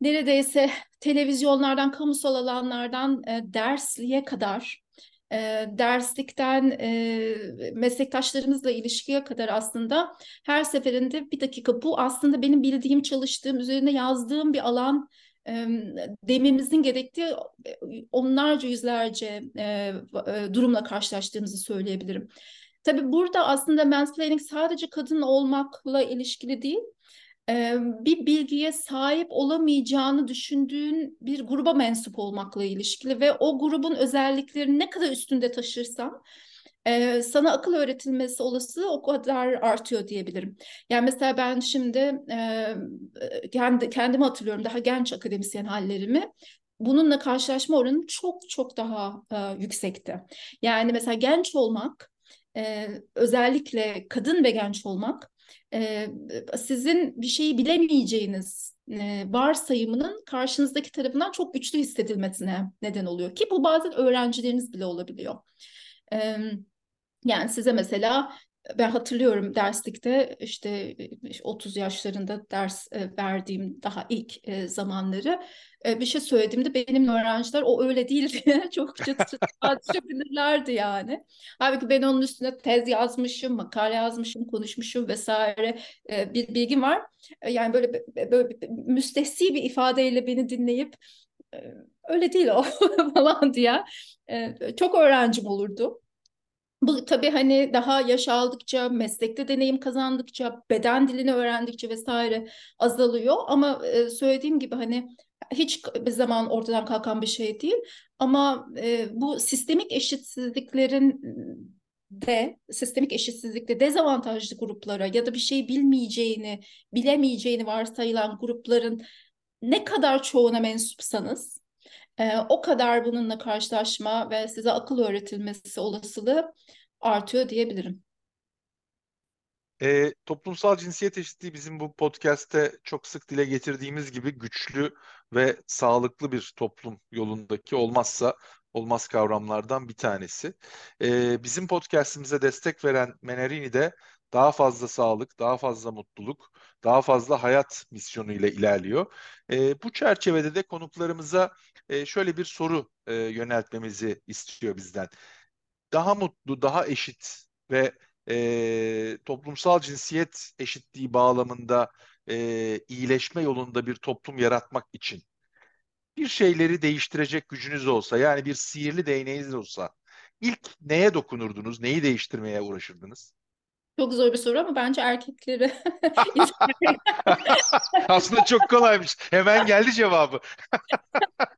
neredeyse televizyonlardan, kamusal alanlardan e, dersliğe kadar e, derslikten e, meslektaşlarımızla ilişkiye kadar aslında her seferinde bir dakika bu aslında benim bildiğim, çalıştığım, üzerine yazdığım bir alan e, dememizin gerektiği onlarca yüzlerce e, e, durumla karşılaştığımızı söyleyebilirim. Tabii burada aslında mansplaining sadece kadın olmakla ilişkili değil, bir bilgiye sahip olamayacağını düşündüğün bir gruba mensup olmakla ilişkili ve o grubun özelliklerini ne kadar üstünde taşırsan sana akıl öğretilmesi olasılığı o kadar artıyor diyebilirim. Yani mesela ben şimdi kendi kendimi hatırlıyorum daha genç akademisyen hallerimi bununla karşılaşma oranım çok çok daha yüksekti. Yani mesela genç olmak özellikle kadın ve genç olmak e, sizin bir şeyi bilemeyeceğiniz e, varsayımının karşınızdaki tarafından çok güçlü hissedilmesine neden oluyor ki bu bazen öğrencileriniz bile olabiliyor. E, yani size mesela ben hatırlıyorum derslikte işte 30 yaşlarında ders verdiğim daha ilk zamanları bir şey söylediğimde benim öğrenciler o öyle değil diye çok tartışabilirlerdi yani. Halbuki ben onun üstüne tez yazmışım, makale yazmışım, konuşmuşum vesaire bir bilgim var. Yani böyle, böyle müstehsi bir ifadeyle beni dinleyip öyle değil o falan diye çok öğrencim olurdu. Bu tabii hani daha yaş aldıkça, meslekte deneyim kazandıkça, beden dilini öğrendikçe vesaire azalıyor. Ama e, söylediğim gibi hani hiç bir zaman ortadan kalkan bir şey değil. Ama e, bu sistemik eşitsizliklerin de sistemik eşitsizlikte dezavantajlı gruplara ya da bir şey bilmeyeceğini, bilemeyeceğini varsayılan grupların ne kadar çoğuna mensupsanız e, o kadar bununla karşılaşma ve size akıl öğretilmesi olasılığı artıyor diyebilirim. E, toplumsal cinsiyet eşitliği bizim bu podcast'te çok sık dile getirdiğimiz gibi güçlü ve sağlıklı bir toplum yolundaki olmazsa olmaz kavramlardan bir tanesi. E, bizim podcast'imize destek veren Menerini de daha fazla sağlık, daha fazla mutluluk, daha fazla hayat misyonu ile ilerliyor. E, bu çerçevede de konuklarımıza e, şöyle bir soru e, yöneltmemizi istiyor bizden. Daha mutlu, daha eşit ve e, toplumsal cinsiyet eşitliği bağlamında e, iyileşme yolunda bir toplum yaratmak için bir şeyleri değiştirecek gücünüz olsa, yani bir sihirli değneğiniz olsa ilk neye dokunurdunuz, neyi değiştirmeye uğraşırdınız? Çok zor bir soru ama bence erkekleri. Aslında çok kolaymış. Hemen geldi cevabı.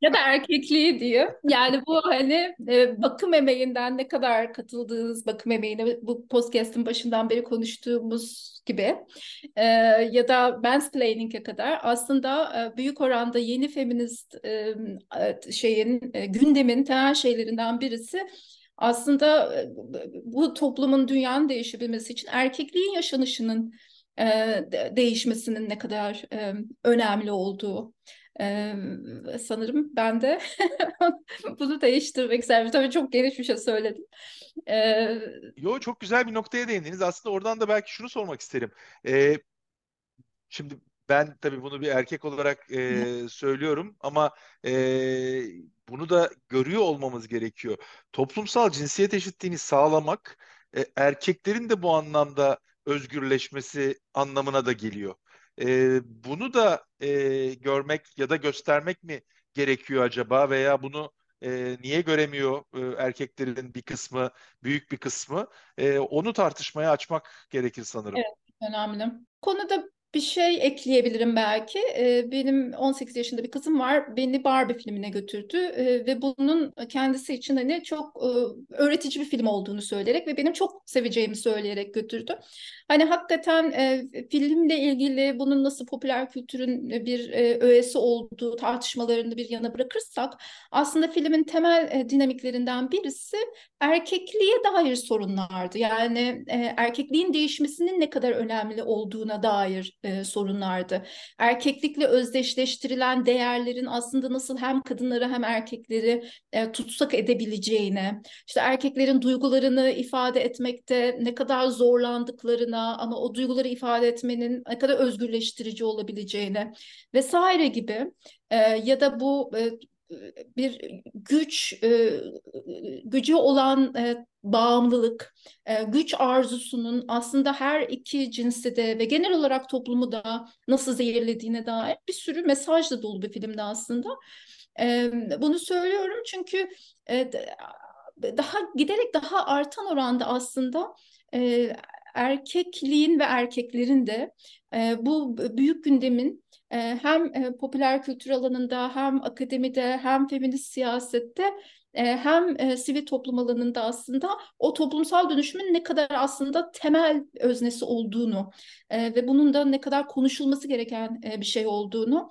ya da erkekliği diyor. Yani bu hani e, bakım emeğinden ne kadar katıldığınız bakım emeğine bu podcast'ın başından beri konuştuğumuz gibi e, ya da mansplaining'e kadar aslında e, büyük oranda yeni feminist e, şeyin e, gündemin temel şeylerinden birisi aslında e, bu toplumun dünyanın değişebilmesi için erkekliğin yaşanışının e, değişmesinin ne kadar e, önemli olduğu. Ee, sanırım ben de bunu değiştirmek isterim. Tabii çok geniş bir şey söyledim. Ee, Yo çok güzel bir noktaya değindiniz. Aslında oradan da belki şunu sormak isterim. Ee, şimdi ben tabii bunu bir erkek olarak e, söylüyorum ama e, bunu da görüyor olmamız gerekiyor. Toplumsal cinsiyet eşitliğini sağlamak e, erkeklerin de bu anlamda özgürleşmesi anlamına da geliyor. E, bunu da e, görmek ya da göstermek mi gerekiyor acaba veya bunu e, niye göremiyor e, erkeklerin bir kısmı, büyük bir kısmı? E, onu tartışmaya açmak gerekir sanırım. Evet, önemli. Konuda bir şey ekleyebilirim belki. Benim 18 yaşında bir kızım var. Beni Barbie filmine götürdü ve bunun kendisi için hani çok öğretici bir film olduğunu söyleyerek ve benim çok seveceğimi söyleyerek götürdü. Hani hakikaten filmle ilgili bunun nasıl popüler kültürün bir öğesi olduğu tartışmalarını bir yana bırakırsak aslında filmin temel dinamiklerinden birisi erkekliğe dair sorunlardı. Yani erkekliğin değişmesinin ne kadar önemli olduğuna dair e, sorunlardı. Erkeklikle özdeşleştirilen değerlerin aslında nasıl hem kadınları hem erkekleri e, tutsak edebileceğine, işte erkeklerin duygularını ifade etmekte ne kadar zorlandıklarına ama o duyguları ifade etmenin ne kadar özgürleştirici olabileceğine vesaire gibi e, ya da bu e, bir güç e, gücü olan e, bağımlılık, e, güç arzusunun aslında her iki cinsi de ve genel olarak toplumu da nasıl zehirlediğine dair bir sürü mesajla dolu bir filmdi aslında. Bunu söylüyorum çünkü daha giderek daha artan oranda aslında erkekliğin ve erkeklerin de bu büyük gündemin hem popüler kültür alanında hem akademide hem feminist siyasette hem sivil toplum alanında aslında o toplumsal dönüşümün ne kadar aslında temel öznesi olduğunu ve bunun da ne kadar konuşulması gereken bir şey olduğunu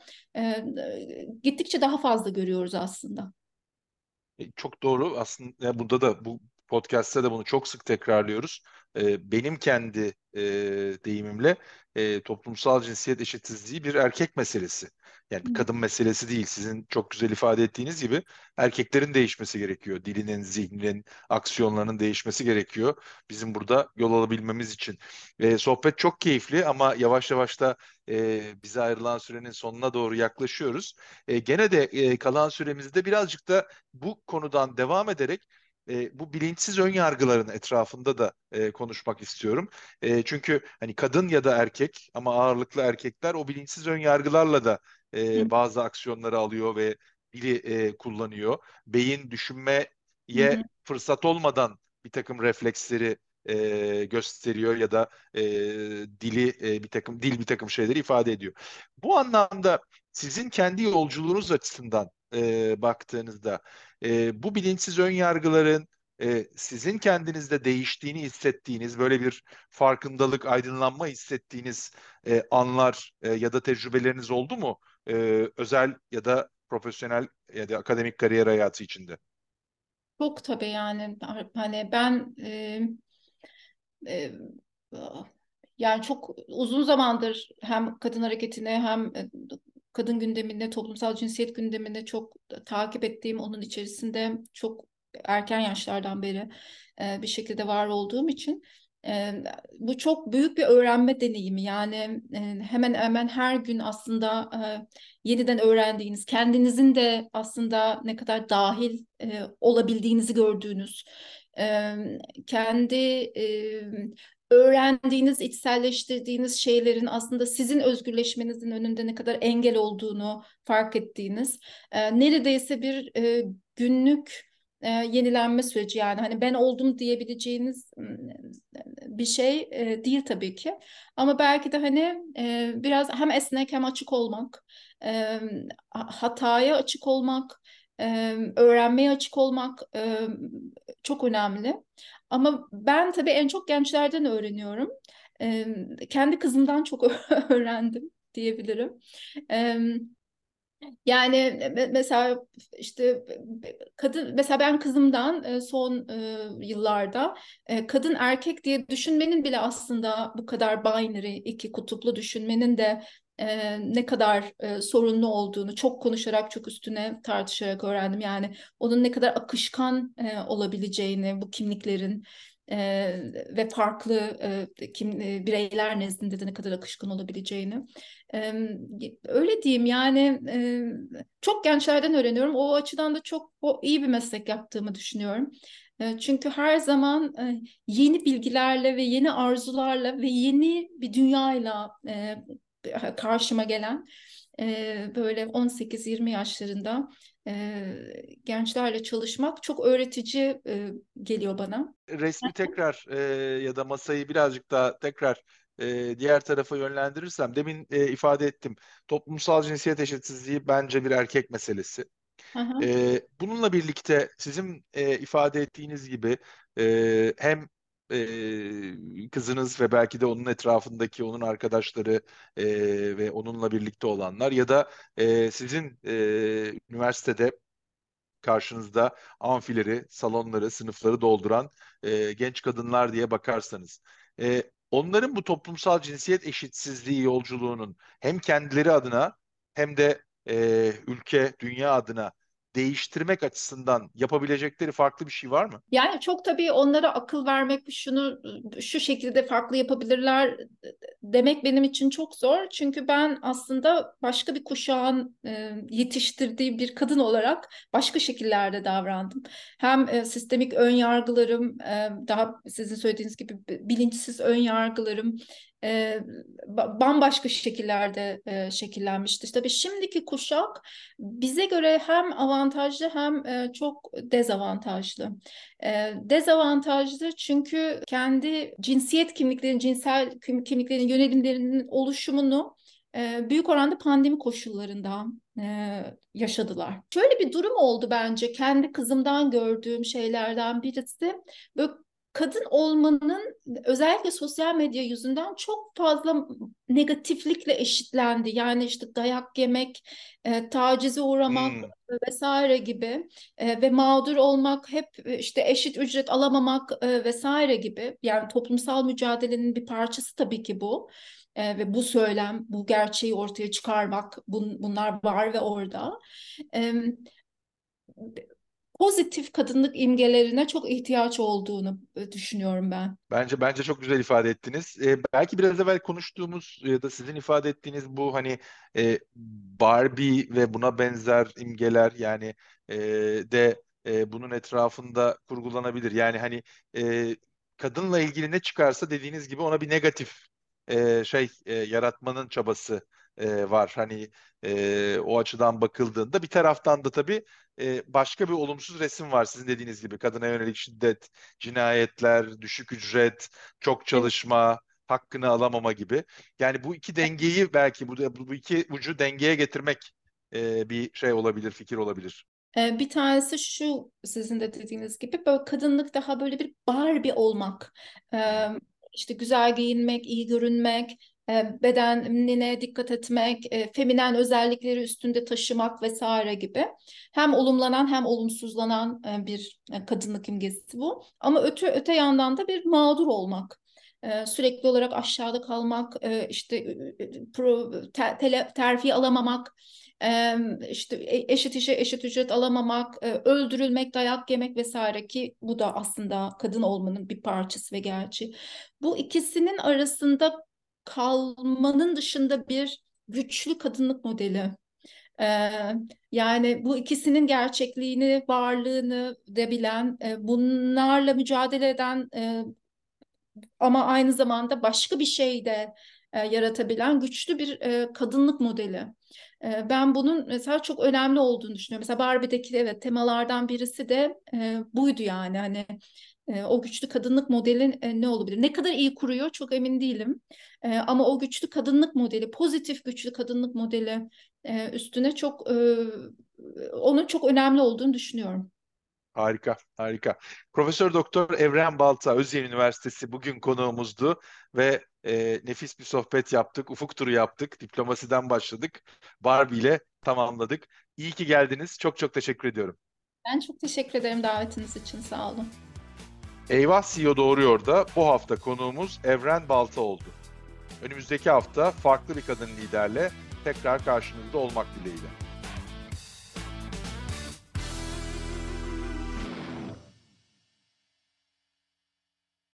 gittikçe daha fazla görüyoruz aslında. E, çok doğru. Aslında burada da bu podcast'te de bunu çok sık tekrarlıyoruz. Benim kendi deyimimle toplumsal cinsiyet eşitsizliği bir erkek meselesi. Yani bir kadın meselesi değil. Sizin çok güzel ifade ettiğiniz gibi erkeklerin değişmesi gerekiyor. Dilinin, zihninin, aksiyonlarının değişmesi gerekiyor. Bizim burada yol alabilmemiz için. E, sohbet çok keyifli ama yavaş yavaş da e, bize ayrılan sürenin sonuna doğru yaklaşıyoruz. E, gene de e, kalan süremizde birazcık da bu konudan devam ederek e, bu bilinçsiz ön yargıların etrafında da e, konuşmak istiyorum. E, çünkü hani kadın ya da erkek ama ağırlıklı erkekler o bilinçsiz ön yargılarla da e, bazı aksiyonları alıyor ve dili e, kullanıyor. Beyin düşünmeye Hı-hı. fırsat olmadan bir takım refleksleri e, gösteriyor ya da e, dili e, bir takım dil bir takım şeyleri ifade ediyor. Bu anlamda sizin kendi yolculuğunuz açısından e, baktığınızda e, bu bilinçsiz ön yargıların e, sizin kendinizde değiştiğini hissettiğiniz böyle bir farkındalık, aydınlanma hissettiğiniz e, anlar e, ya da tecrübeleriniz oldu mu? E, özel ya da profesyonel ya da akademik kariyer hayatı içinde. Çok tabii yani hani ben e, e, yani çok uzun zamandır hem kadın hareketine hem kadın gündeminde, toplumsal cinsiyet gündeminde çok takip ettiğim, onun içerisinde çok erken yaşlardan beri e, bir şekilde var olduğum için e, bu çok büyük bir öğrenme deneyimi. Yani e, hemen hemen her gün aslında e, yeniden öğrendiğiniz, kendinizin de aslında ne kadar dahil e, olabildiğinizi gördüğünüz, e, kendi e, öğrendiğiniz, içselleştirdiğiniz şeylerin aslında sizin özgürleşmenizin önünde ne kadar engel olduğunu fark ettiğiniz, e, neredeyse bir e, günlük e, yenilenme süreci. Yani hani ben oldum diyebileceğiniz bir şey e, değil tabii ki. Ama belki de hani e, biraz hem esnek hem açık olmak e, hataya açık olmak, e, öğrenmeye açık olmak e, çok önemli. Ama ben tabii en çok gençlerden öğreniyorum. E, kendi kızımdan çok öğrendim diyebilirim. Evet yani mesela işte kadın mesela ben kızımdan son yıllarda kadın erkek diye düşünmenin bile aslında bu kadar binary iki kutuplu düşünmenin de ne kadar sorunlu olduğunu çok konuşarak çok üstüne tartışarak öğrendim. Yani onun ne kadar akışkan olabileceğini bu kimliklerin e, ve farklı e, kim e, bireyler nezdinde de ne kadar akışkan olabileceğini. E, öyle diyeyim yani e, çok gençlerden öğreniyorum. O açıdan da çok o, iyi bir meslek yaptığımı düşünüyorum. E, çünkü her zaman e, yeni bilgilerle ve yeni arzularla ve yeni bir dünyayla e, karşıma gelen e, böyle 18-20 yaşlarında e, gençlerle çalışmak çok öğretici e, geliyor bana. Resmi tekrar e, ya da masayı birazcık daha tekrar e, diğer tarafa yönlendirirsem demin e, ifade ettim. Toplumsal cinsiyet eşitsizliği bence bir erkek meselesi. E, bununla birlikte sizin e, ifade ettiğiniz gibi e, hem e, kızınız ve belki de onun etrafındaki onun arkadaşları e, ve onunla birlikte olanlar ya da e, sizin e, üniversitede karşınızda amfileri, salonları, sınıfları dolduran e, genç kadınlar diye bakarsanız. E, onların bu toplumsal cinsiyet eşitsizliği yolculuğunun hem kendileri adına hem de e, ülke, dünya adına değiştirmek açısından yapabilecekleri farklı bir şey var mı? Yani çok tabii onlara akıl vermek, şunu şu şekilde farklı yapabilirler demek benim için çok zor. Çünkü ben aslında başka bir kuşağın e, yetiştirdiği bir kadın olarak başka şekillerde davrandım. Hem e, sistemik ön yargılarım, e, daha sizin söylediğiniz gibi bilinçsiz ön yargılarım, e, bambaşka şekillerde e, şekillenmiştir. Tabii şimdiki kuşak bize göre hem avantajlı hem e, çok dezavantajlı. E, dezavantajlı çünkü kendi cinsiyet kimliklerinin, cinsel kimliklerin, yönelimlerinin oluşumunu büyük oranda pandemi koşullarında yaşadılar. Şöyle bir durum oldu bence kendi kızımdan gördüğüm şeylerden birisi. Böyle kadın olmanın özellikle sosyal medya yüzünden çok fazla negatiflikle eşitlendi. Yani işte dayak yemek, e, tacize uğramak hmm. vesaire gibi e, ve mağdur olmak, hep işte eşit ücret alamamak e, vesaire gibi. Yani toplumsal mücadelenin bir parçası tabii ki bu. E, ve bu söylem, bu gerçeği ortaya çıkarmak, bun, bunlar var ve orada. E, pozitif kadınlık imgelerine çok ihtiyaç olduğunu e, düşünüyorum ben. Bence bence çok güzel ifade ettiniz. Ee, belki biraz evvel konuştuğumuz ya da sizin ifade ettiğiniz bu hani e, Barbie ve buna benzer imgeler yani e, de e, bunun etrafında kurgulanabilir. Yani hani e, kadınla ilgili ne çıkarsa dediğiniz gibi ona bir negatif e, şey e, yaratmanın çabası e, var. Hani e, o açıdan bakıldığında bir taraftan da tabii e, başka bir olumsuz resim var sizin dediğiniz gibi. Kadına yönelik şiddet, cinayetler, düşük ücret, çok çalışma, hakkını alamama gibi. Yani bu iki dengeyi belki bu, bu iki ucu dengeye getirmek e, bir şey olabilir, fikir olabilir. E, bir tanesi şu sizin de dediğiniz gibi böyle kadınlık daha böyle bir Barbie olmak. E, işte güzel giyinmek, iyi görünmek, bedenine dikkat etmek, e, feminen özellikleri üstünde taşımak vesaire gibi. Hem olumlanan hem olumsuzlanan e, bir kadınlık imgesi bu. Ama öte öte yandan da bir mağdur olmak. Sürekli olarak aşağıda kalmak, işte terfi alamamak, işte eşit işe eşit ücret alamamak, öldürülmek, dayak yemek vesaire ki bu da aslında kadın olmanın bir parçası ve gerçi. Bu ikisinin arasında kalmanın dışında bir güçlü kadınlık modeli. Ee, yani bu ikisinin gerçekliğini, varlığını de bilen, e, bunlarla mücadele eden e, ama aynı zamanda başka bir şey de e, yaratabilen güçlü bir e, kadınlık modeli. E, ben bunun mesela çok önemli olduğunu düşünüyorum. Mesela Barbie'deki evet temalardan birisi de e, buydu yani hani e, o güçlü kadınlık modeli e, ne olabilir? Ne kadar iyi kuruyor çok emin değilim. E, ama o güçlü kadınlık modeli, pozitif güçlü kadınlık modeli e, üstüne çok e, onun çok önemli olduğunu düşünüyorum. Harika, harika. Profesör Doktor Evren Balta, Özyeğin Üniversitesi bugün konuğumuzdu ve e, nefis bir sohbet yaptık, ufuk turu yaptık, diplomasiden başladık, Barbie ile tamamladık. İyi ki geldiniz, çok çok teşekkür ediyorum. Ben çok teşekkür ederim davetiniz için, sağ olun. Eyvah CEO Doğruyor da bu hafta konuğumuz Evren Balta oldu. Önümüzdeki hafta farklı bir kadın liderle tekrar karşınızda olmak dileğiyle.